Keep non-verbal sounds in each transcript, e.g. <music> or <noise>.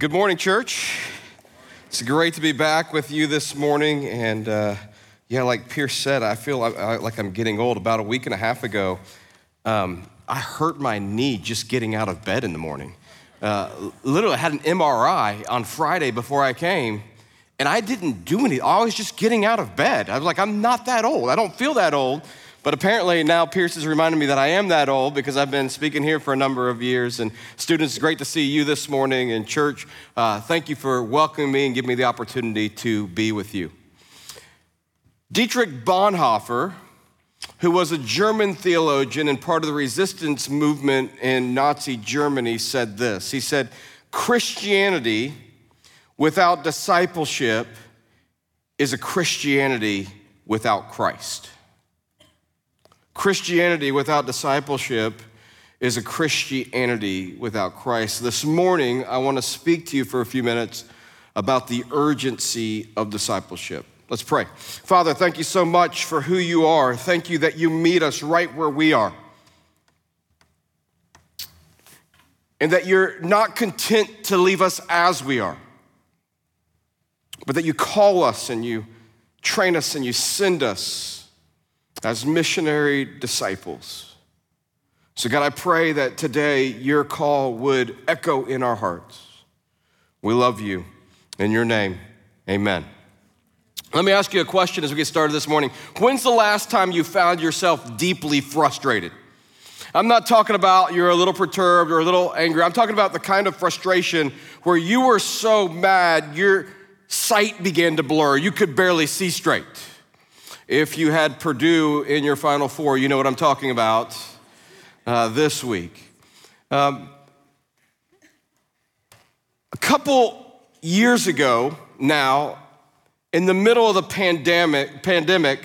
Good morning, church. It's great to be back with you this morning. And uh, yeah, like Pierce said, I feel like, like I'm getting old. About a week and a half ago, um, I hurt my knee just getting out of bed in the morning. Uh, literally, I had an MRI on Friday before I came, and I didn't do anything. I was just getting out of bed. I was like, I'm not that old. I don't feel that old. But apparently now Pierce has reminded me that I am that old because I've been speaking here for a number of years. And students, great to see you this morning in church. Uh, thank you for welcoming me and giving me the opportunity to be with you. Dietrich Bonhoeffer, who was a German theologian and part of the resistance movement in Nazi Germany, said this. He said, Christianity without discipleship is a Christianity without Christ. Christianity without discipleship is a Christianity without Christ. This morning, I want to speak to you for a few minutes about the urgency of discipleship. Let's pray. Father, thank you so much for who you are. Thank you that you meet us right where we are. And that you're not content to leave us as we are, but that you call us and you train us and you send us as missionary disciples. So, God, I pray that today your call would echo in our hearts. We love you. In your name, amen. Let me ask you a question as we get started this morning. When's the last time you found yourself deeply frustrated? I'm not talking about you're a little perturbed or a little angry. I'm talking about the kind of frustration where you were so mad, your sight began to blur. You could barely see straight. If you had Purdue in your Final Four, you know what I'm talking about uh, this week. Um, a couple years ago now, in the middle of the pandemic, pandemic,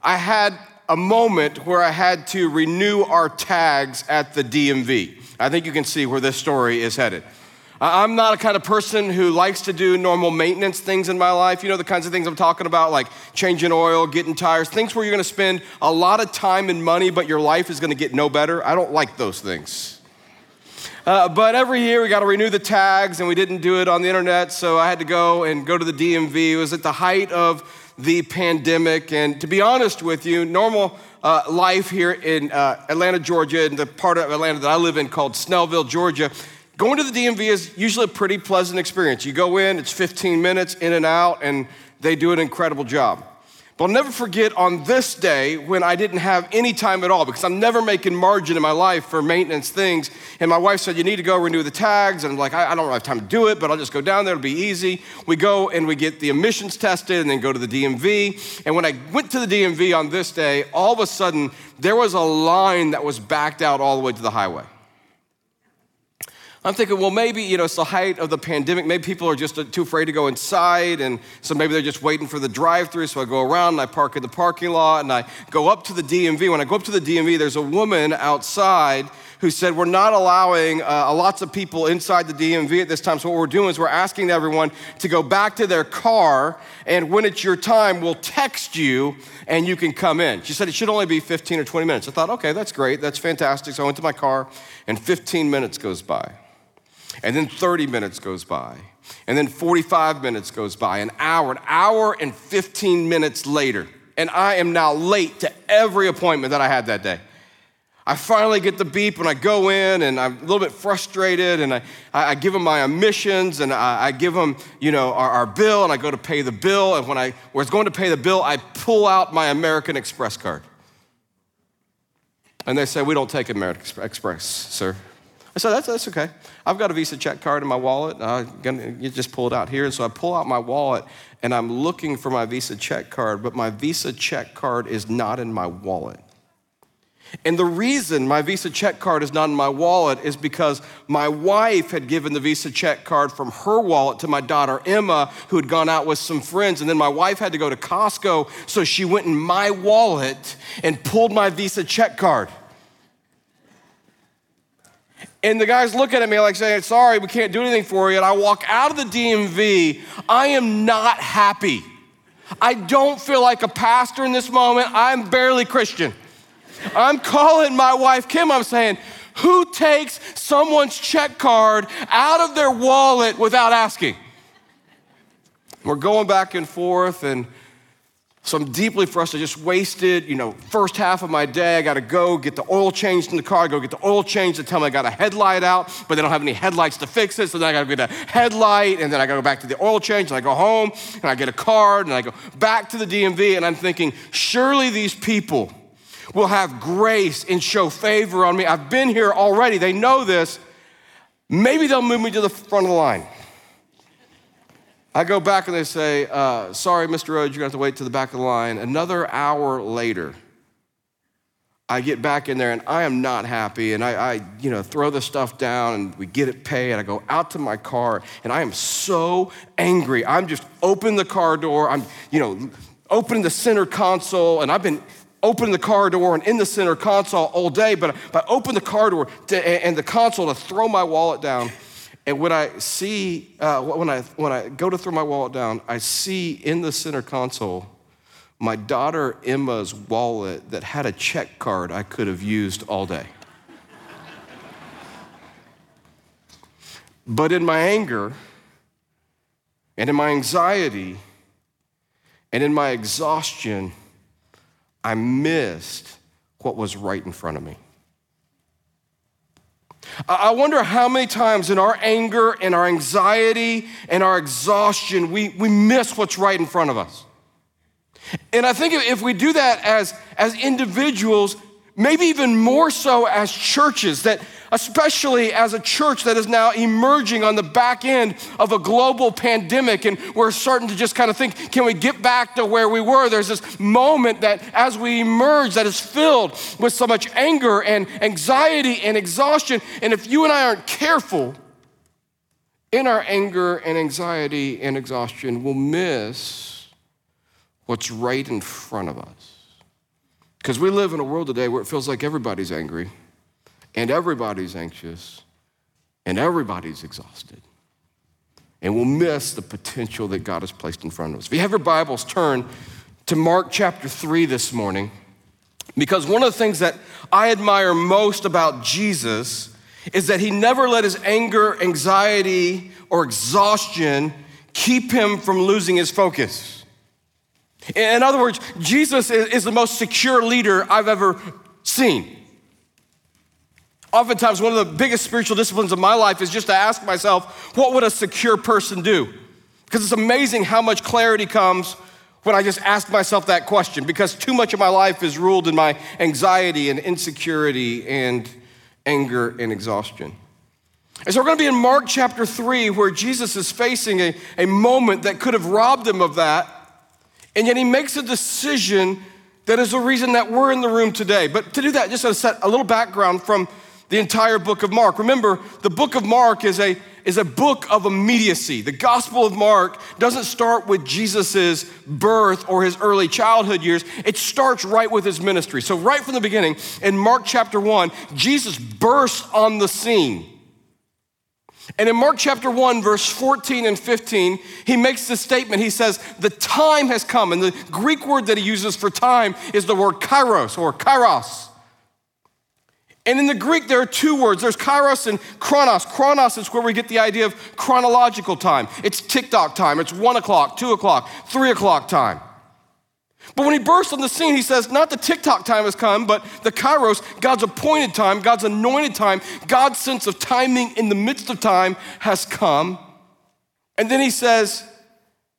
I had a moment where I had to renew our tags at the DMV. I think you can see where this story is headed. I'm not a kind of person who likes to do normal maintenance things in my life. You know, the kinds of things I'm talking about, like changing oil, getting tires, things where you're gonna spend a lot of time and money, but your life is gonna get no better. I don't like those things. Uh, but every year we got to renew the tags, and we didn't do it on the internet, so I had to go and go to the DMV. It was at the height of the pandemic, and to be honest with you, normal uh, life here in uh, Atlanta, Georgia, in the part of Atlanta that I live in called Snellville, Georgia, Going to the DMV is usually a pretty pleasant experience. You go in, it's 15 minutes in and out, and they do an incredible job. But I'll never forget on this day when I didn't have any time at all because I'm never making margin in my life for maintenance things. And my wife said, You need to go renew the tags. And I'm like, I, I don't have time to do it, but I'll just go down there. It'll be easy. We go and we get the emissions tested and then go to the DMV. And when I went to the DMV on this day, all of a sudden there was a line that was backed out all the way to the highway. I'm thinking, well, maybe, you know, it's the height of the pandemic. Maybe people are just too afraid to go inside. And so maybe they're just waiting for the drive through. So I go around and I park in the parking lot and I go up to the DMV. When I go up to the DMV, there's a woman outside who said, We're not allowing uh, lots of people inside the DMV at this time. So what we're doing is we're asking everyone to go back to their car. And when it's your time, we'll text you and you can come in. She said it should only be 15 or 20 minutes. I thought, okay, that's great. That's fantastic. So I went to my car and 15 minutes goes by. And then 30 minutes goes by. And then 45 minutes goes by, an hour, an hour and 15 minutes later. And I am now late to every appointment that I had that day. I finally get the beep and I go in and I'm a little bit frustrated and I, I give them my emissions and I, I give them, you know, our, our, bill and I go to pay the bill. And when I was going to pay the bill, I pull out my American Express card. And they say, we don't take American Express, sir. I said, that's, that's okay. I've got a Visa check card in my wallet. I'm gonna, you just pull it out here. And so I pull out my wallet and I'm looking for my Visa check card, but my Visa check card is not in my wallet. And the reason my Visa check card is not in my wallet is because my wife had given the Visa check card from her wallet to my daughter Emma, who had gone out with some friends. And then my wife had to go to Costco, so she went in my wallet and pulled my Visa check card. And the guy's looking at me like saying, Sorry, we can't do anything for you. And I walk out of the DMV. I am not happy. I don't feel like a pastor in this moment. I'm barely Christian. I'm calling my wife, Kim. I'm saying, Who takes someone's check card out of their wallet without asking? We're going back and forth, and so I'm deeply frustrated. Just wasted, you know, first half of my day. I got to go get the oil changed in the car. I go get the oil changed. They tell me I got a headlight out, but they don't have any headlights to fix it. So then I got to get a headlight, and then I got to go back to the oil change, and I go home, and I get a card, and I go back to the DMV, and I'm thinking, surely these people will have grace and show favor on me. I've been here already. They know this. Maybe they'll move me to the front of the line. I go back and they say, uh, sorry, Mr. Rhodes, you're gonna have to wait to the back of the line. Another hour later, I get back in there and I am not happy. And I, I, you know, throw the stuff down and we get it paid. I go out to my car and I am so angry. I'm just open the car door. I'm, you know, opening the center console and I've been opening the car door and in the center console all day. But, but I open the car door to, and the console to throw my wallet down. And when I see, uh, when, I, when I go to throw my wallet down, I see in the center console my daughter Emma's wallet that had a check card I could have used all day. but in my anger and in my anxiety and in my exhaustion, I missed what was right in front of me. I wonder how many times in our anger and our anxiety and our exhaustion, we, we miss what's right in front of us. And I think if we do that as, as individuals, maybe even more so as churches, that especially as a church that is now emerging on the back end of a global pandemic, and we're starting to just kind of think, can we get back to where we were? There's this moment that as we emerge that is filled with so much anger and anxiety and exhaustion. And if you and I aren't careful, in our anger and anxiety and exhaustion, we'll miss what's right in front of us. Because we live in a world today where it feels like everybody's angry and everybody's anxious and everybody's exhausted. And we'll miss the potential that God has placed in front of us. If you have your Bibles, turn to Mark chapter 3 this morning. Because one of the things that I admire most about Jesus is that he never let his anger, anxiety, or exhaustion keep him from losing his focus. In other words, Jesus is the most secure leader I've ever seen. Oftentimes, one of the biggest spiritual disciplines of my life is just to ask myself, what would a secure person do? Because it's amazing how much clarity comes when I just ask myself that question, because too much of my life is ruled in my anxiety and insecurity and anger and exhaustion. And so we're going to be in Mark chapter 3, where Jesus is facing a, a moment that could have robbed him of that and yet he makes a decision that is the reason that we're in the room today. But to do that, just to set a little background from the entire book of Mark. Remember, the book of Mark is a, is a book of immediacy. The Gospel of Mark doesn't start with Jesus' birth or his early childhood years, it starts right with his ministry. So, right from the beginning, in Mark chapter 1, Jesus bursts on the scene. And in Mark chapter 1, verse 14 and 15, he makes this statement. He says, The time has come. And the Greek word that he uses for time is the word kairos or kairos. And in the Greek, there are two words there's kairos and chronos. Chronos is where we get the idea of chronological time. It's tick tock time, it's one o'clock, two o'clock, three o'clock time. But when he bursts on the scene, he says, not the tick-tock time has come, but the kairos, God's appointed time, God's anointed time, God's sense of timing in the midst of time has come. And then he says,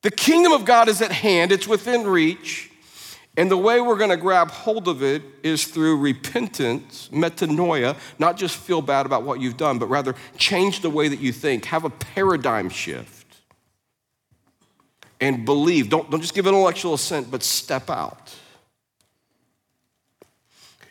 the kingdom of God is at hand, it's within reach. And the way we're going to grab hold of it is through repentance, metanoia, not just feel bad about what you've done, but rather change the way that you think, have a paradigm shift and believe. Don't, don't just give intellectual assent, but step out.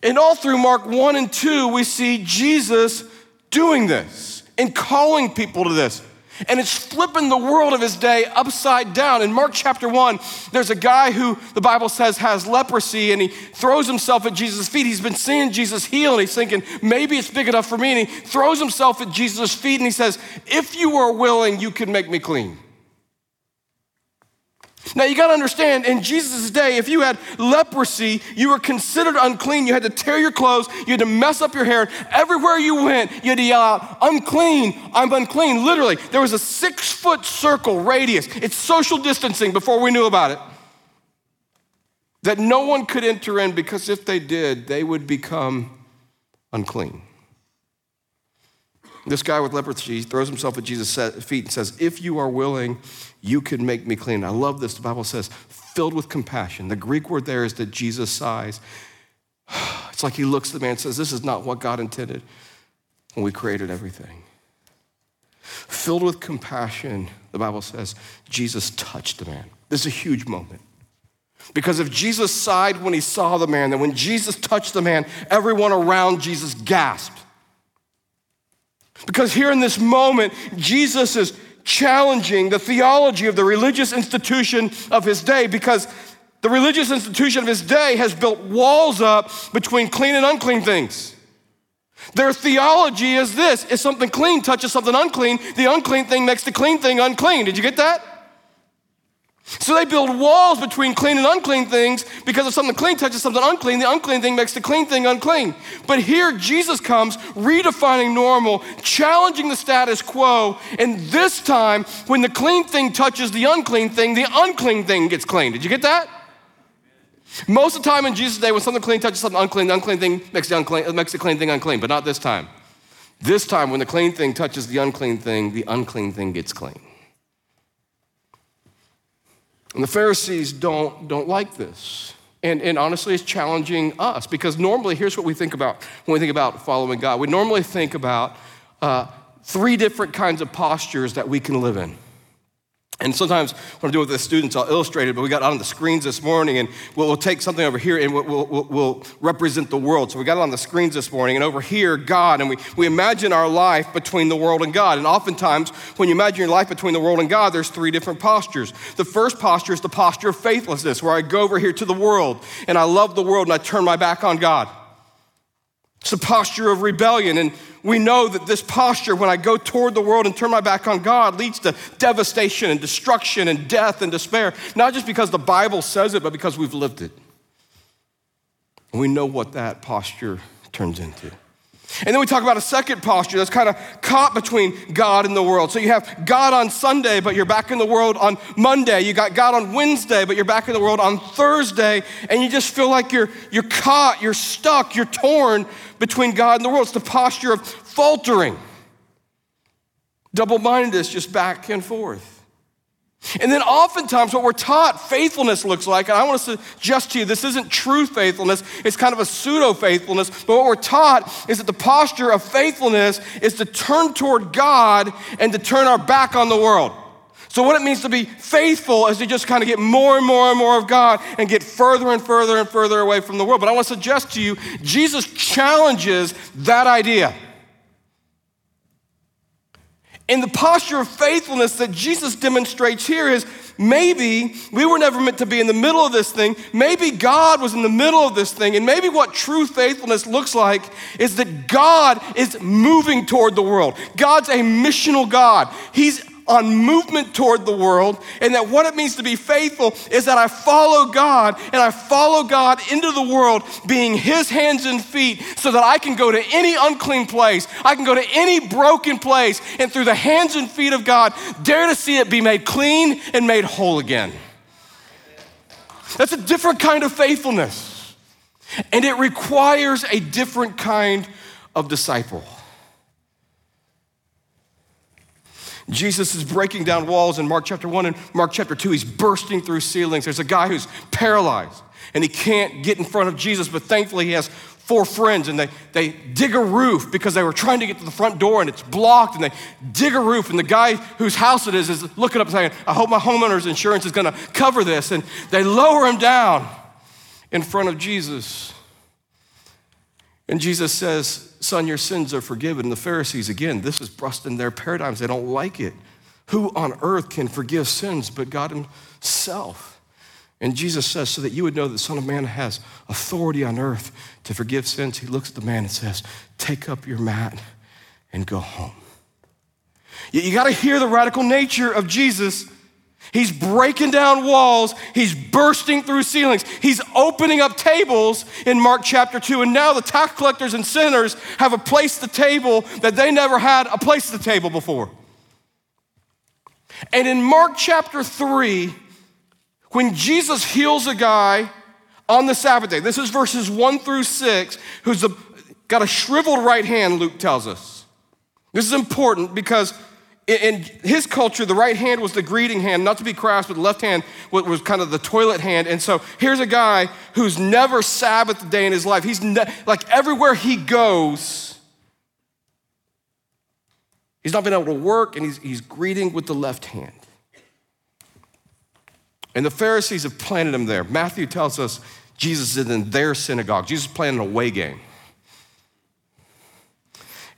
And all through Mark 1 and 2, we see Jesus doing this and calling people to this. And it's flipping the world of his day upside down. In Mark chapter 1, there's a guy who the Bible says has leprosy and he throws himself at Jesus' feet. He's been seeing Jesus heal and he's thinking, maybe it's big enough for me. And he throws himself at Jesus' feet and he says, If you are willing, you can make me clean. Now you got to understand, in Jesus' day, if you had leprosy, you were considered unclean. You had to tear your clothes, you had to mess up your hair. Everywhere you went, you had to yell out, unclean, I'm unclean. Literally, there was a six foot circle radius. It's social distancing before we knew about it. That no one could enter in because if they did, they would become unclean. This guy with leprosy throws himself at Jesus' feet and says, If you are willing, you can make me clean. I love this. The Bible says, filled with compassion. The Greek word there is that Jesus sighs. It's like he looks at the man and says, This is not what God intended when we created everything. Filled with compassion, the Bible says, Jesus touched the man. This is a huge moment. Because if Jesus sighed when he saw the man, then when Jesus touched the man, everyone around Jesus gasped. Because here in this moment, Jesus is challenging the theology of the religious institution of his day because the religious institution of his day has built walls up between clean and unclean things. Their theology is this if something clean touches something unclean, the unclean thing makes the clean thing unclean. Did you get that? So they build walls between clean and unclean things because if something clean touches something unclean, the unclean thing makes the clean thing unclean. But here Jesus comes redefining normal, challenging the status quo, and this time when the clean thing touches the unclean thing, the unclean thing gets clean. Did you get that? Most of the time in Jesus' day, when something clean touches something unclean, the unclean thing makes the, unclean, makes the clean thing unclean, but not this time. This time, when the clean thing touches the unclean thing, the unclean thing gets clean. And the Pharisees don't, don't like this. And, and honestly, it's challenging us because normally, here's what we think about when we think about following God. We normally think about uh, three different kinds of postures that we can live in. And sometimes when I do it with the students, I'll illustrate it, but we got on the screens this morning and we'll, we'll take something over here and we'll, we'll, we'll, represent the world. So we got it on the screens this morning and over here, God, and we, we imagine our life between the world and God. And oftentimes, when you imagine your life between the world and God, there's three different postures. The first posture is the posture of faithlessness, where I go over here to the world and I love the world and I turn my back on God. It's a posture of rebellion. And we know that this posture, when I go toward the world and turn my back on God, leads to devastation and destruction and death and despair, not just because the Bible says it, but because we've lived it. And we know what that posture turns into. And then we talk about a second posture that's kind of caught between God and the world. So you have God on Sunday, but you're back in the world on Monday. You got God on Wednesday, but you're back in the world on Thursday. And you just feel like you're, you're caught, you're stuck, you're torn between God and the world. It's the posture of faltering, double mindedness, just back and forth. And then oftentimes what we're taught faithfulness looks like, and I want to suggest to you this isn't true faithfulness, it's kind of a pseudo faithfulness. But what we're taught is that the posture of faithfulness is to turn toward God and to turn our back on the world. So, what it means to be faithful is to just kind of get more and more and more of God and get further and further and further away from the world. But I want to suggest to you, Jesus challenges that idea. And the posture of faithfulness that Jesus demonstrates here is maybe we were never meant to be in the middle of this thing. Maybe God was in the middle of this thing. And maybe what true faithfulness looks like is that God is moving toward the world. God's a missional God. He's on movement toward the world, and that what it means to be faithful is that I follow God and I follow God into the world, being His hands and feet, so that I can go to any unclean place, I can go to any broken place, and through the hands and feet of God, dare to see it be made clean and made whole again. That's a different kind of faithfulness, and it requires a different kind of disciple. Jesus is breaking down walls in Mark chapter 1 and Mark chapter 2. He's bursting through ceilings. There's a guy who's paralyzed and he can't get in front of Jesus, but thankfully he has four friends and they, they dig a roof because they were trying to get to the front door and it's blocked and they dig a roof and the guy whose house it is is looking up and saying, I hope my homeowner's insurance is gonna cover this. And they lower him down in front of Jesus. And Jesus says, Son, your sins are forgiven. And the Pharisees, again, this is busting their paradigms. They don't like it. Who on earth can forgive sins but God Himself? And Jesus says, so that you would know that the Son of Man has authority on earth to forgive sins, He looks at the man and says, Take up your mat and go home. You, you got to hear the radical nature of Jesus He's breaking down walls. He's bursting through ceilings. He's opening up tables in Mark chapter 2. And now the tax collectors and sinners have a place at the table that they never had a place at the table before. And in Mark chapter 3, when Jesus heals a guy on the Sabbath day, this is verses 1 through 6, who's a, got a shriveled right hand, Luke tells us. This is important because in his culture, the right hand was the greeting hand, not to be crass, but the left hand was kind of the toilet hand. And so here's a guy who's never Sabbath day in his life. He's ne- like everywhere he goes, he's not been able to work, and he's, he's greeting with the left hand. And the Pharisees have planted him there. Matthew tells us Jesus is in their synagogue. Jesus is playing an away game.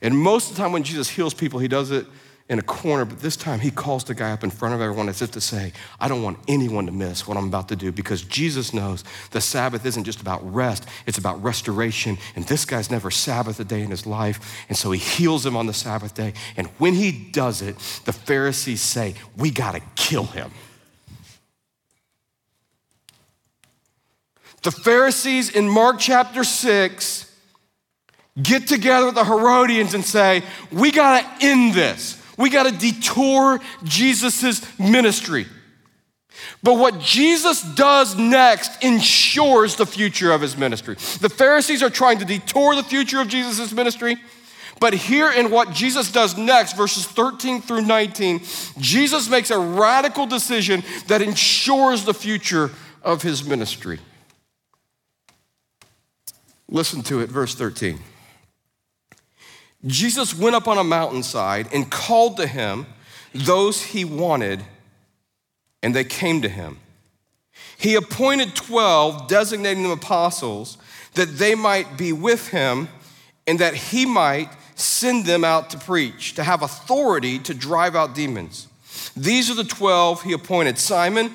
And most of the time when Jesus heals people, he does it in a corner, but this time he calls the guy up in front of everyone as if to say, I don't want anyone to miss what I'm about to do because Jesus knows the Sabbath isn't just about rest, it's about restoration. And this guy's never Sabbath a day in his life. And so he heals him on the Sabbath day. And when he does it, the Pharisees say, We got to kill him. The Pharisees in Mark chapter 6 get together with the Herodians and say, We got to end this. We got to detour Jesus' ministry. But what Jesus does next ensures the future of his ministry. The Pharisees are trying to detour the future of Jesus' ministry. But here in what Jesus does next, verses 13 through 19, Jesus makes a radical decision that ensures the future of his ministry. Listen to it, verse 13. Jesus went up on a mountainside and called to him those he wanted, and they came to him. He appointed 12, designating them apostles, that they might be with him and that he might send them out to preach, to have authority to drive out demons. These are the 12 he appointed Simon,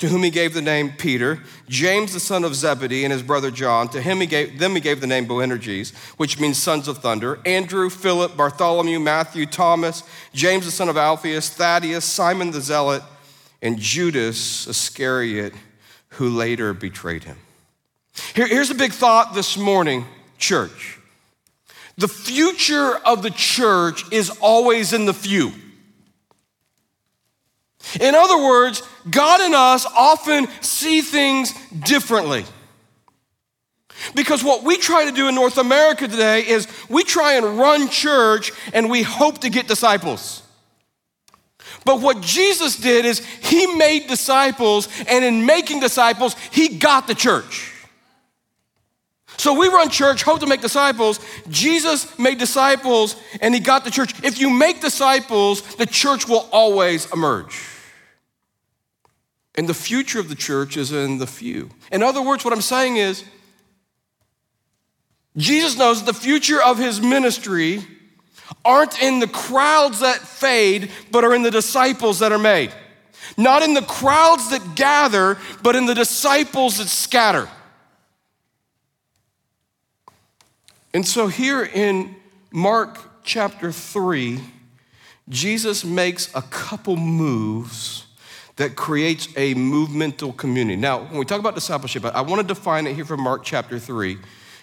to whom he gave the name Peter, James the son of Zebedee and his brother John, to him he gave, them he gave the name Boanerges, which means sons of thunder, Andrew, Philip, Bartholomew, Matthew, Thomas, James the son of Alphaeus, Thaddeus, Simon the Zealot, and Judas Iscariot, who later betrayed him. Here, here's a big thought this morning, church. The future of the church is always in the few. In other words, God and us often see things differently. Because what we try to do in North America today is we try and run church and we hope to get disciples. But what Jesus did is he made disciples, and in making disciples, he got the church. So we run church, hope to make disciples. Jesus made disciples, and he got the church. If you make disciples, the church will always emerge. And the future of the church is in the few. In other words, what I'm saying is, Jesus knows the future of his ministry aren't in the crowds that fade, but are in the disciples that are made. Not in the crowds that gather, but in the disciples that scatter. And so here in Mark chapter 3, Jesus makes a couple moves that creates a movemental community. Now, when we talk about discipleship, I want to define it here from Mark chapter 3.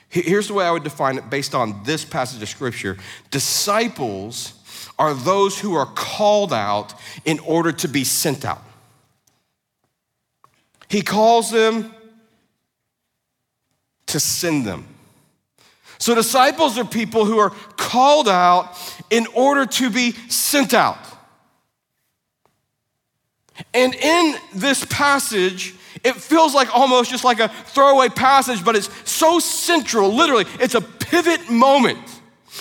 Here's the way I would define it based on this passage of scripture Disciples are those who are called out in order to be sent out. He calls them to send them. So, disciples are people who are called out in order to be sent out. And in this passage, it feels like almost just like a throwaway passage, but it's so central. Literally, it's a pivot moment.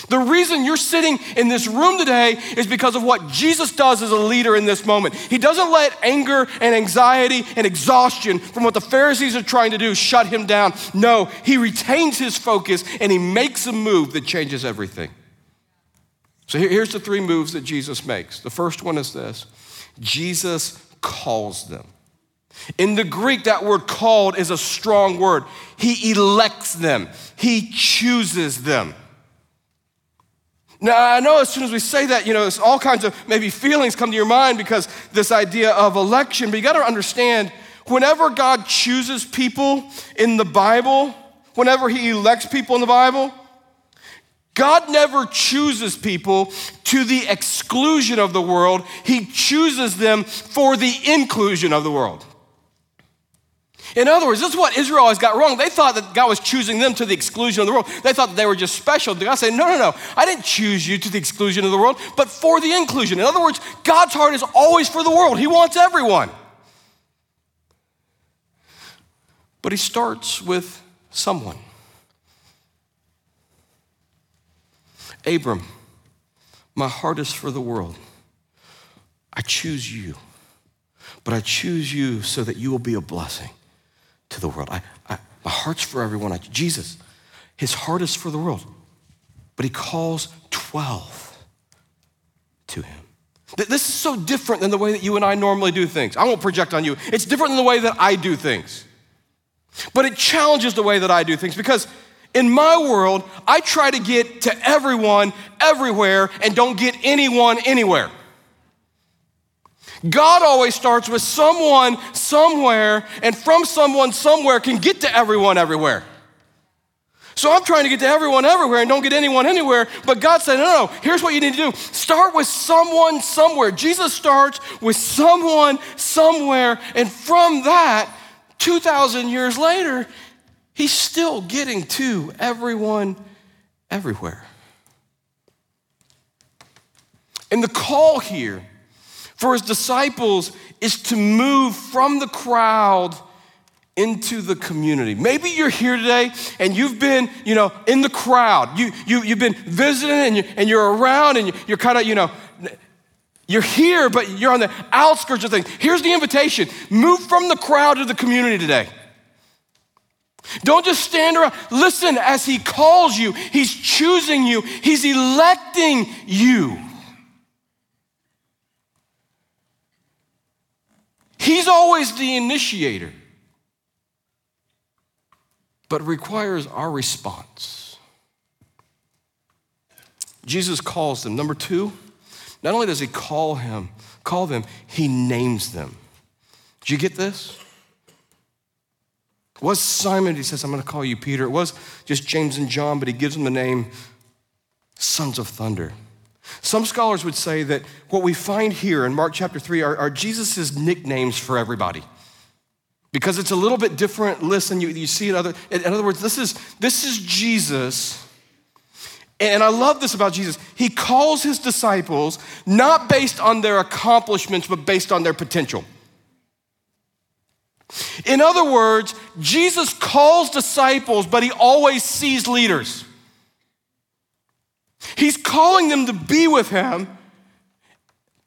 The reason you're sitting in this room today is because of what Jesus does as a leader in this moment. He doesn't let anger and anxiety and exhaustion from what the Pharisees are trying to do shut him down. No, he retains his focus and he makes a move that changes everything. So here's the three moves that Jesus makes. The first one is this Jesus calls them. In the Greek, that word called is a strong word. He elects them, He chooses them. Now, I know as soon as we say that, you know, all kinds of maybe feelings come to your mind because this idea of election, but you got to understand whenever God chooses people in the Bible, whenever He elects people in the Bible, God never chooses people to the exclusion of the world, He chooses them for the inclusion of the world. In other words, this is what Israel always got wrong. They thought that God was choosing them to the exclusion of the world. They thought that they were just special. God said, No, no, no. I didn't choose you to the exclusion of the world, but for the inclusion. In other words, God's heart is always for the world, He wants everyone. But He starts with someone. Abram, my heart is for the world. I choose you, but I choose you so that you will be a blessing to the world. I, I, my heart's for everyone. I, Jesus, his heart is for the world, but he calls 12 to him. This is so different than the way that you and I normally do things. I won't project on you. It's different than the way that I do things. But it challenges the way that I do things because in my world, I try to get to everyone, everywhere, and don't get anyone anywhere. God always starts with someone somewhere, and from someone somewhere can get to everyone everywhere. So I'm trying to get to everyone everywhere and don't get anyone anywhere. But God said, no, no, here's what you need to do start with someone somewhere. Jesus starts with someone somewhere, and from that, 2,000 years later, he's still getting to everyone everywhere. And the call here for his disciples is to move from the crowd into the community. Maybe you're here today and you've been, you know, in the crowd. You, you, you've been visiting and, you, and you're around and you're kind of, you know, you're here, but you're on the outskirts of things. Here's the invitation move from the crowd to the community today. Don't just stand around. Listen as he calls you, he's choosing you, he's electing you. He's always the initiator, but requires our response. Jesus calls them. Number two, not only does he call him, call them, he names them. Did you get this? It was Simon, he says, I'm going to call you Peter. It was just James and John, but he gives them the name Sons of Thunder. Some scholars would say that what we find here in Mark chapter 3 are, are Jesus' nicknames for everybody. Because it's a little bit different list than you, you see in other. In other words, this is, this is Jesus. And I love this about Jesus. He calls his disciples not based on their accomplishments, but based on their potential. In other words, Jesus calls disciples, but he always sees leaders. He's calling them to be with him,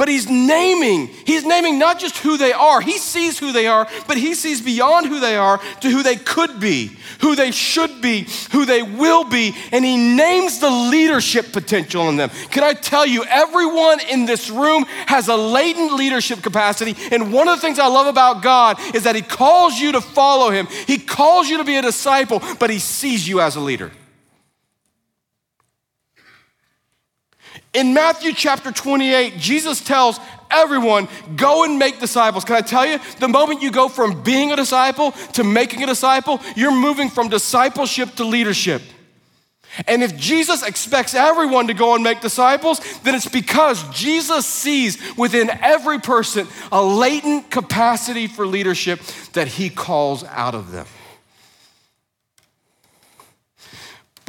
but he's naming, he's naming not just who they are, he sees who they are, but he sees beyond who they are to who they could be, who they should be, who they will be, and he names the leadership potential in them. Can I tell you, everyone in this room has a latent leadership capacity, and one of the things I love about God is that he calls you to follow him, he calls you to be a disciple, but he sees you as a leader. In Matthew chapter 28, Jesus tells everyone, go and make disciples. Can I tell you, the moment you go from being a disciple to making a disciple, you're moving from discipleship to leadership. And if Jesus expects everyone to go and make disciples, then it's because Jesus sees within every person a latent capacity for leadership that he calls out of them.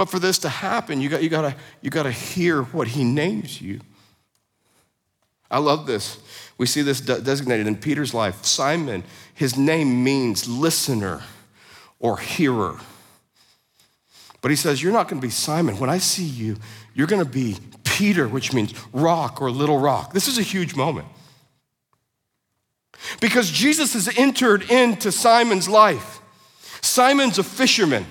But for this to happen, you got, you, gotta, you gotta hear what he names you. I love this. We see this designated in Peter's life. Simon, his name means listener or hearer. But he says, You're not gonna be Simon. When I see you, you're gonna be Peter, which means rock or little rock. This is a huge moment. Because Jesus has entered into Simon's life. Simon's a fisherman.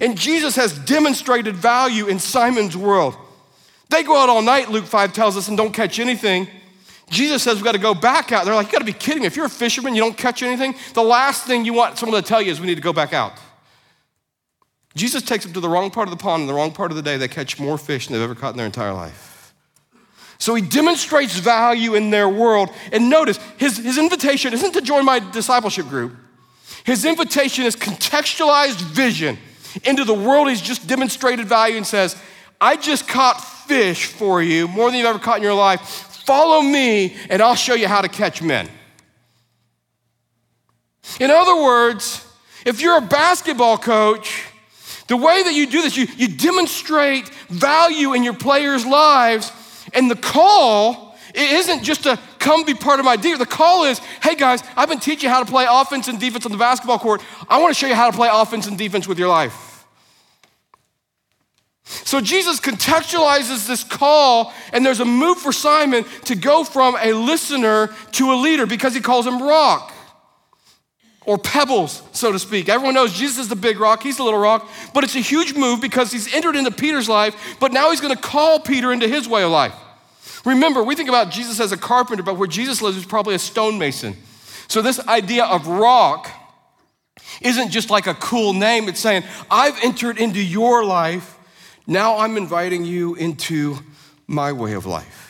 And Jesus has demonstrated value in Simon's world. They go out all night, Luke 5 tells us, and don't catch anything. Jesus says we've got to go back out. They're like, you got to be kidding me. If you're a fisherman, you don't catch anything, the last thing you want someone to tell you is we need to go back out. Jesus takes them to the wrong part of the pond and the wrong part of the day. They catch more fish than they've ever caught in their entire life. So he demonstrates value in their world. And notice, his, his invitation isn't to join my discipleship group. His invitation is contextualized vision into the world he's just demonstrated value and says, I just caught fish for you, more than you've ever caught in your life. Follow me, and I'll show you how to catch men. In other words, if you're a basketball coach, the way that you do this, you, you demonstrate value in your players' lives, and the call it isn't just to come be part of my deal. The call is, hey guys, I've been teaching you how to play offense and defense on the basketball court. I want to show you how to play offense and defense with your life. So Jesus contextualizes this call, and there's a move for Simon to go from a listener to a leader because he calls him rock or pebbles, so to speak. Everyone knows Jesus is the big rock, he's the little rock, but it's a huge move because he's entered into Peter's life, but now he's going to call Peter into his way of life. Remember, we think about Jesus as a carpenter, but where Jesus lives is probably a stonemason. So this idea of rock isn't just like a cool name, it's saying, I've entered into your life, now I'm inviting you into my way of life.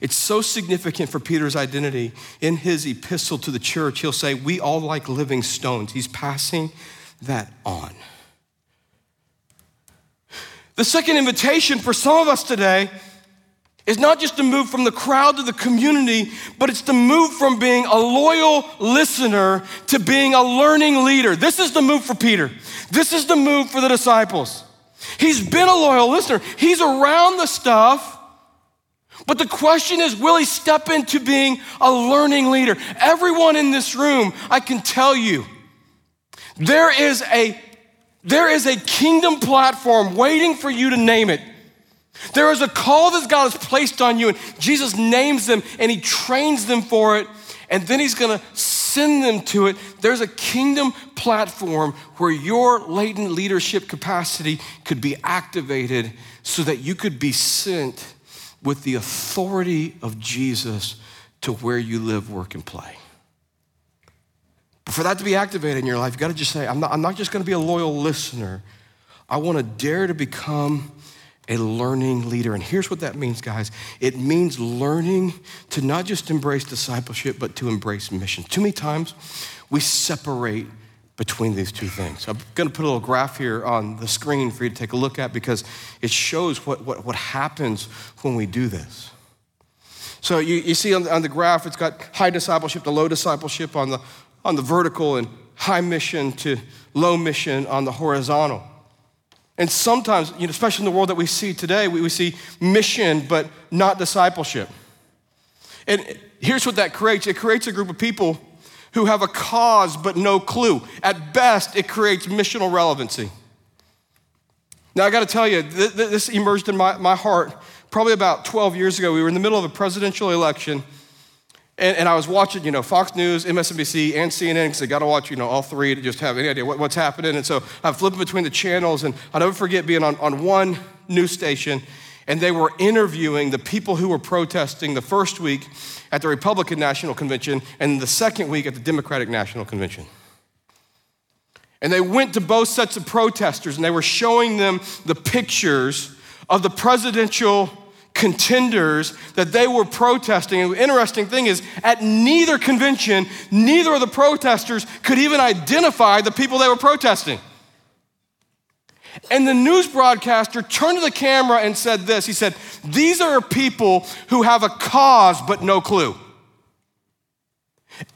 It's so significant for Peter's identity. In his epistle to the church, he'll say, We all like living stones. He's passing that on. The second invitation for some of us today is not just to move from the crowd to the community, but it's to move from being a loyal listener to being a learning leader. This is the move for Peter. This is the move for the disciples. He's been a loyal listener, he's around the stuff but the question is, will he step into being a learning leader? Everyone in this room, I can tell you, there is a there is a kingdom platform waiting for you to name it. There is a call that God has placed on you, and Jesus names them and He trains them for it, and then He's gonna send them to it. There's a kingdom platform where your latent leadership capacity could be activated so that you could be sent with the authority of Jesus to where you live, work, and play. But for that to be activated in your life, you got to just say, I'm not, I'm not just to be a loyal listener. I want to dare to become a learning leader. And here's what that means, guys it means learning to not just embrace discipleship, but to embrace mission. Too many times we separate between these two things. I'm going to put a little graph here on the screen for you to take a look at because it shows what, what, what happens when we do this. So you, you see on the, on the graph, it's got high discipleship to low discipleship on the, on the vertical and high mission to low mission on the horizontal. And sometimes, you know, especially in the world that we see today, we, we see mission but not discipleship. And here's what that creates it creates a group of people who have a cause but no clue. At best, it creates missional relevancy. Now, I got to tell you, th- th- this emerged in my, my heart probably about 12 years ago. We were in the middle of a presidential election, and, and I was watching, you know, Fox News, MSNBC, and CNN because I got to watch, you know, all three to just have any idea what, what's happening. And so I'm flipping between the channels, and I'll never forget being on, on one news station, and they were interviewing the people who were protesting the first week at the Republican National Convention and the second week at the Democratic National Convention. And they went to both sets of protesters and they were showing them the pictures of the presidential contenders that they were protesting. And the interesting thing is, at neither convention, neither of the protesters could even identify the people they were protesting. And the news broadcaster turned to the camera and said this He said, These are people who have a cause but no clue.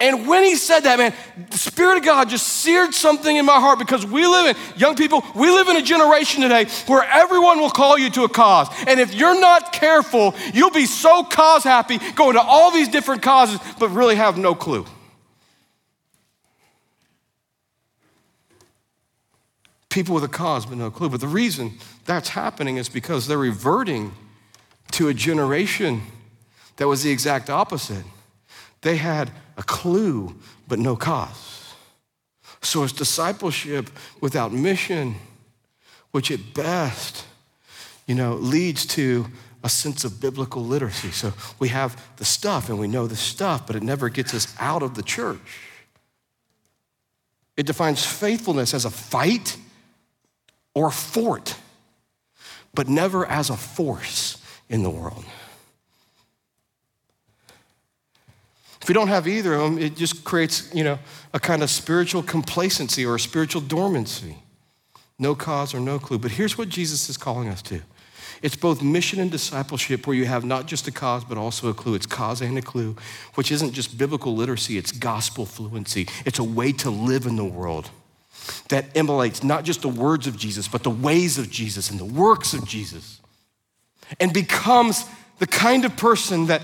And when he said that, man, the Spirit of God just seared something in my heart because we live in, young people, we live in a generation today where everyone will call you to a cause. And if you're not careful, you'll be so cause happy going to all these different causes, but really have no clue. people with a cause but no clue. But the reason that's happening is because they're reverting to a generation that was the exact opposite. They had a clue but no cause. So it's discipleship without mission, which at best, you know, leads to a sense of biblical literacy. So we have the stuff and we know the stuff, but it never gets us out of the church. It defines faithfulness as a fight or a fort, but never as a force in the world. If we don't have either of them, it just creates, you know, a kind of spiritual complacency or a spiritual dormancy. No cause or no clue. But here's what Jesus is calling us to. It's both mission and discipleship where you have not just a cause, but also a clue. It's cause and a clue, which isn't just biblical literacy, it's gospel fluency. It's a way to live in the world that emulates not just the words of Jesus, but the ways of Jesus and the works of Jesus, and becomes the kind of person that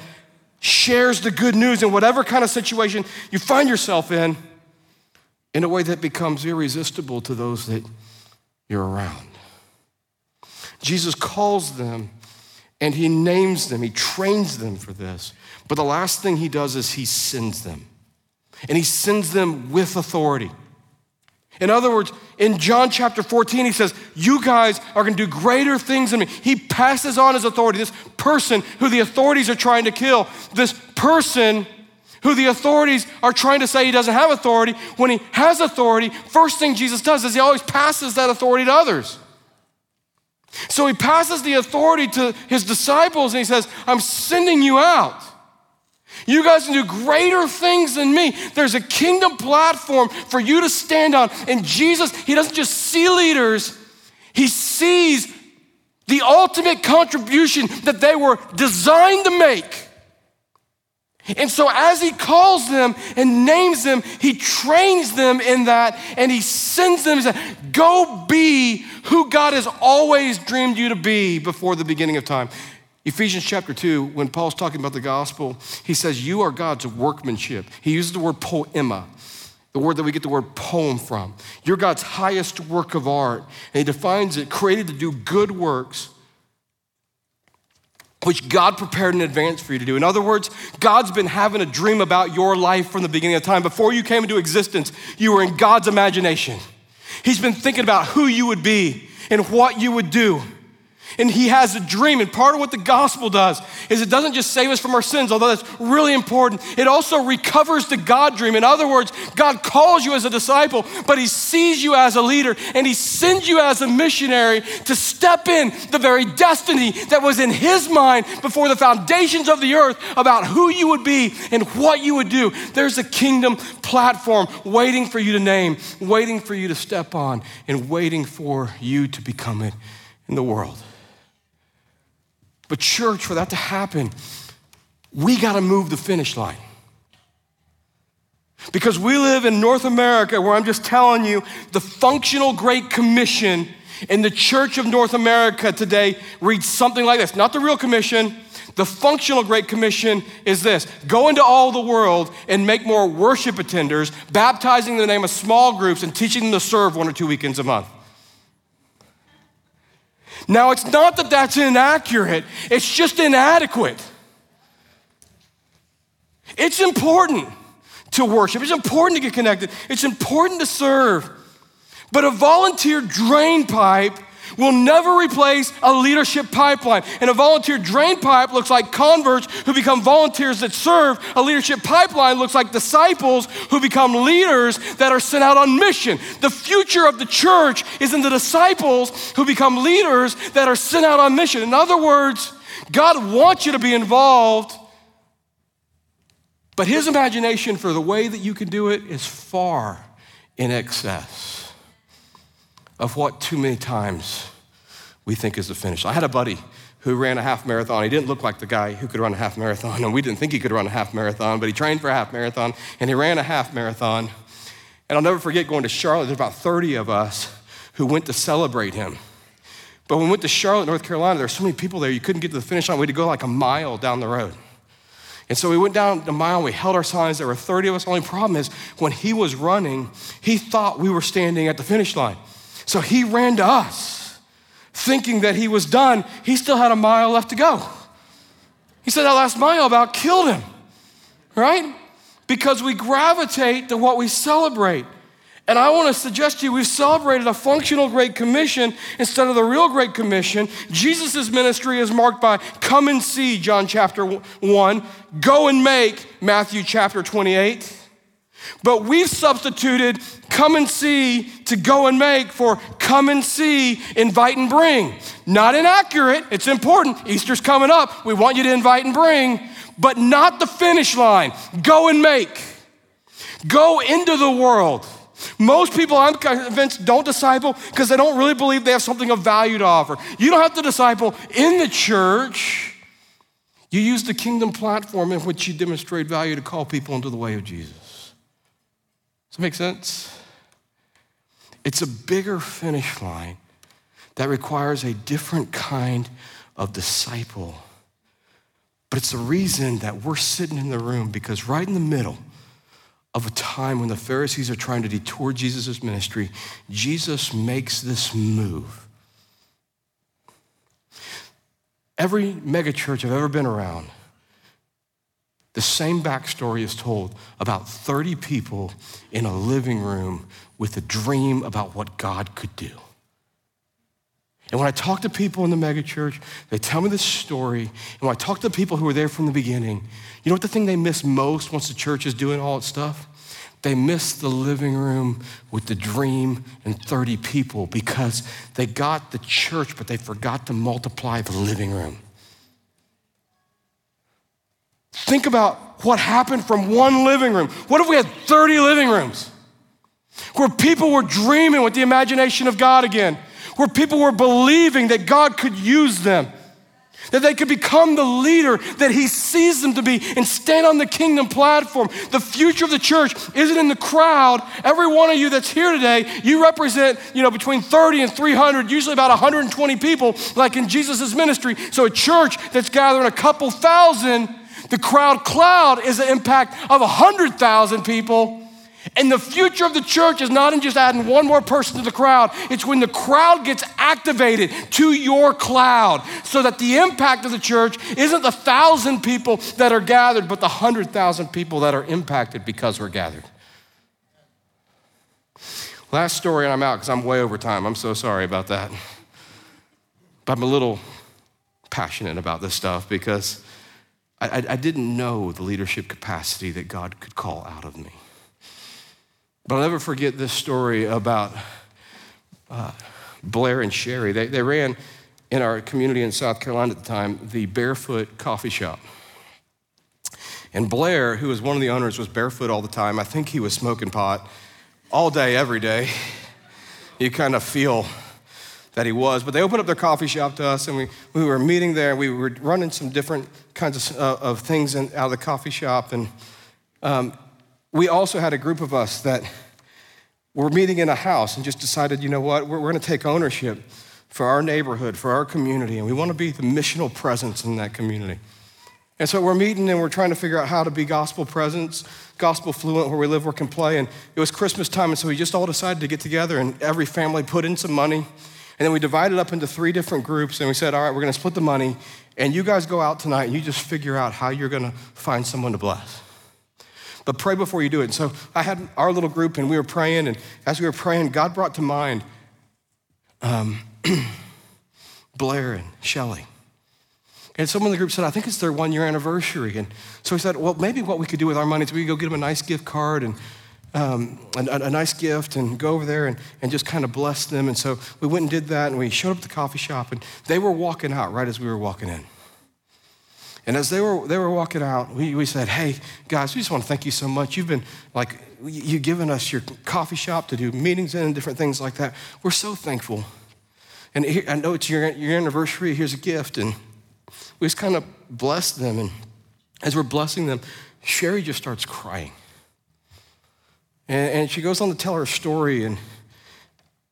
shares the good news in whatever kind of situation you find yourself in, in a way that becomes irresistible to those that you're around. Jesus calls them and he names them, he trains them for this. But the last thing he does is he sends them. And he sends them with authority. In other words, in John chapter 14, he says, You guys are going to do greater things than me. He passes on his authority. This person who the authorities are trying to kill, this person who the authorities are trying to say he doesn't have authority, when he has authority, first thing Jesus does is he always passes that authority to others. So he passes the authority to his disciples and he says, I'm sending you out. You guys can do greater things than me. There's a kingdom platform for you to stand on. And Jesus, He doesn't just see leaders, He sees the ultimate contribution that they were designed to make. And so, as he calls them and names them, he trains them in that and he sends them, he says, Go be who God has always dreamed you to be before the beginning of time. Ephesians chapter 2, when Paul's talking about the gospel, he says, You are God's workmanship. He uses the word poema, the word that we get the word poem from. You're God's highest work of art. And he defines it created to do good works, which God prepared in advance for you to do. In other words, God's been having a dream about your life from the beginning of time. Before you came into existence, you were in God's imagination. He's been thinking about who you would be and what you would do and he has a dream. And part of what the gospel does is it doesn't just save us from our sins, although that's really important. It also recovers the God dream. In other words, God calls you as a disciple, but he sees you as a leader and he sends you as a missionary to step in the very destiny that was in his mind before the foundations of the earth about who you would be and what you would do. There's a kingdom platform waiting for you to name, waiting for you to step on, and waiting for you to become it in the world. But, church, for that to happen, we got to move the finish line. Because we live in North America where I'm just telling you the functional Great Commission in the Church of North America today reads something like this not the real commission. The functional Great Commission is this go into all the world and make more worship attenders, baptizing in the name of small groups and teaching them to serve one or two weekends a month. Now, it's not that that's inaccurate, it's just inadequate. It's important to worship, it's important to get connected, it's important to serve. But a volunteer drain pipe will never replace a leadership pipeline. And a volunteer drain pipe looks like converts who become volunteers that serve. A leadership pipeline looks like disciples who become leaders that are sent out on mission. The future of the church is in the disciples who become leaders that are sent out on mission. In other words, God wants you to be involved, but His imagination for the way that you can do it is far in excess of what too many times we think is the finish. I had a buddy who ran a half marathon. He didn't look like the guy who could run a half marathon, and we didn't think he could run a half marathon, but he trained for a half marathon, and he ran a half marathon. And I'll never forget going to Charlotte. There's about 30 of us who went to celebrate him. But when we went to Charlotte, North Carolina, there were so many people there, you couldn't get to the finish line. We had to go like a mile down the road. And so we went down the mile, we held our signs. There were 30 of us. The only problem is when he was running, he thought we were standing at the finish line. So he ran to us, thinking that he was done. He still had a mile left to go. He said that last mile about killed him, right? Because we gravitate to what we celebrate. And I want to suggest to you, we've celebrated a functional Great Commission instead of the real Great Commission. Jesus' ministry is marked by come and see, John chapter 1, go and make, Matthew chapter 28. But we've substituted come and see to go and make for come and see, invite and bring. Not inaccurate, it's important. Easter's coming up. We want you to invite and bring, but not the finish line. Go and make. Go into the world. Most people, I'm convinced, don't disciple because they don't really believe they have something of value to offer. You don't have to disciple in the church. You use the kingdom platform in which you demonstrate value to call people into the way of Jesus. Does that make sense? It's a bigger finish line that requires a different kind of disciple. But it's the reason that we're sitting in the room because right in the middle of a time when the Pharisees are trying to detour Jesus' ministry, Jesus makes this move. Every megachurch I've ever been around, the same backstory is told about 30 people in a living room with a dream about what God could do. And when I talk to people in the megachurch, they tell me this story. And when I talk to people who were there from the beginning, you know what the thing they miss most once the church is doing all its stuff? They miss the living room with the dream and 30 people because they got the church, but they forgot to multiply the living room. Think about what happened from one living room. What if we had 30 living rooms where people were dreaming with the imagination of God again, where people were believing that God could use them? that they could become the leader that he sees them to be and stand on the kingdom platform. The future of the church isn't in the crowd. Every one of you that's here today, you represent, you know, between 30 and 300, usually about 120 people, like in Jesus' ministry. So a church that's gathering a couple thousand, the crowd cloud is the impact of 100,000 people and the future of the church is not in just adding one more person to the crowd, it's when the crowd gets activated to your cloud so that the impact of the church isn't the thousand people that are gathered, but the hundred thousand people that are impacted because we're gathered. Last story, and I'm out because I'm way over time. I'm so sorry about that. But I'm a little passionate about this stuff because I, I didn't know the leadership capacity that God could call out of me. But I'll never forget this story about uh, Blair and Sherry. They, they ran in our community in South Carolina at the time the Barefoot Coffee Shop. And Blair, who was one of the owners, was barefoot all the time. I think he was smoking pot all day, every day. You kind of feel that he was. But they opened up their coffee shop to us, and we, we were meeting there. We were running some different kinds of, uh, of things in, out of the coffee shop. And um, we also had a group of us that were meeting in a house and just decided, you know what, we're, we're going to take ownership for our neighborhood, for our community, and we want to be the missional presence in that community. And so we're meeting and we're trying to figure out how to be gospel presence, gospel fluent where we live, work, and play. And it was Christmas time, and so we just all decided to get together, and every family put in some money. And then we divided up into three different groups, and we said, all right, we're going to split the money, and you guys go out tonight and you just figure out how you're going to find someone to bless but pray before you do it. And so I had our little group and we were praying, and as we were praying, God brought to mind um, <clears throat> Blair and Shelly. And someone in the group said, I think it's their one year anniversary. And so we said, well, maybe what we could do with our money is we could go get them a nice gift card and um, a, a, nice gift and go over there and, and just kind of bless them. And so we went and did that and we showed up at the coffee shop and they were walking out right as we were walking in. And as they were, they were walking out, we, we said, Hey, guys, we just want to thank you so much. You've been like, you've given us your coffee shop to do meetings in and different things like that. We're so thankful. And here, I know it's your, your anniversary. Here's a gift. And we just kind of blessed them. And as we're blessing them, Sherry just starts crying. And, and she goes on to tell her story. And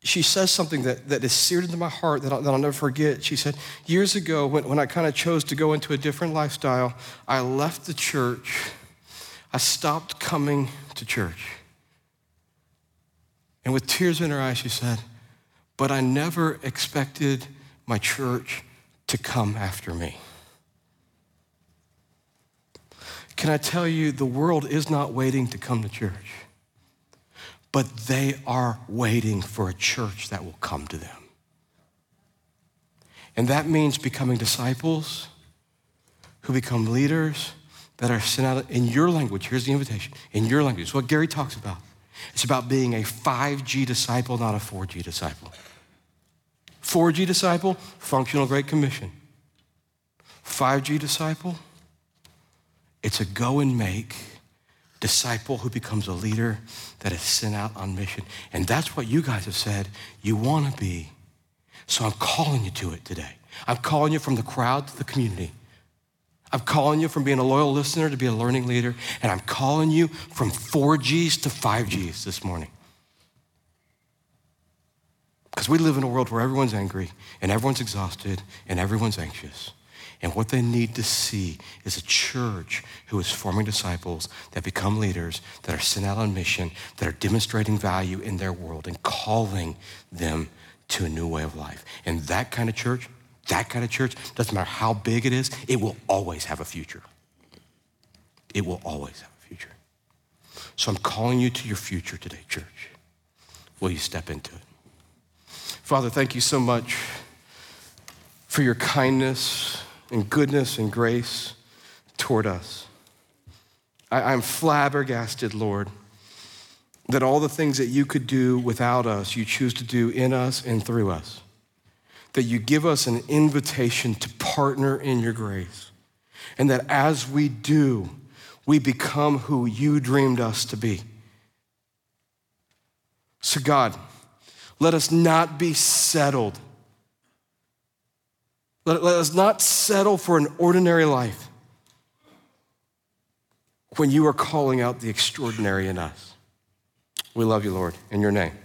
she says something that, that is seared into my heart that I'll, that I'll never forget. She said, Years ago, when, when I kind of chose to go into a different lifestyle, I left the church. I stopped coming to church. And with tears in her eyes, she said, But I never expected my church to come after me. Can I tell you, the world is not waiting to come to church but they are waiting for a church that will come to them. And that means becoming disciples who become leaders that are sent out in your language. Here's the invitation in your language. It's what Gary talks about. It's about being a 5G disciple, not a 4G disciple. 4G disciple, functional Great Commission. 5G disciple, it's a go and make disciple who becomes a leader that is sent out on mission. And that's what you guys have said you want to be. So I'm calling you to it today. I'm calling you from the crowd to the community. I'm calling you from being a loyal listener to be a learning leader. And I'm calling you from 4Gs to 5Gs this morning. Because we live in a world where everyone's angry and everyone's exhausted and everyone's anxious. And what they need to see is a church who is forming disciples that become leaders, that are sent out on mission, that are demonstrating value in their world and calling them to a new way of life. And that kind of church, that kind of church, doesn't matter how big it is, it will always have a future. It will always have a future. So I'm calling you to your future today, church. Will you step into it? Father, thank you so much for your kindness and goodness and grace toward us. I, am flabbergasted, Lord, that all the things that you could do without us, you choose to do in us and through us. That you give us an invitation to partner in your grace. And that as we do, we become who you dreamed us to be. So, God, let us not be settled let, let us not settle for an ordinary life when you are calling out the extraordinary in us. We love you, Lord, in your name.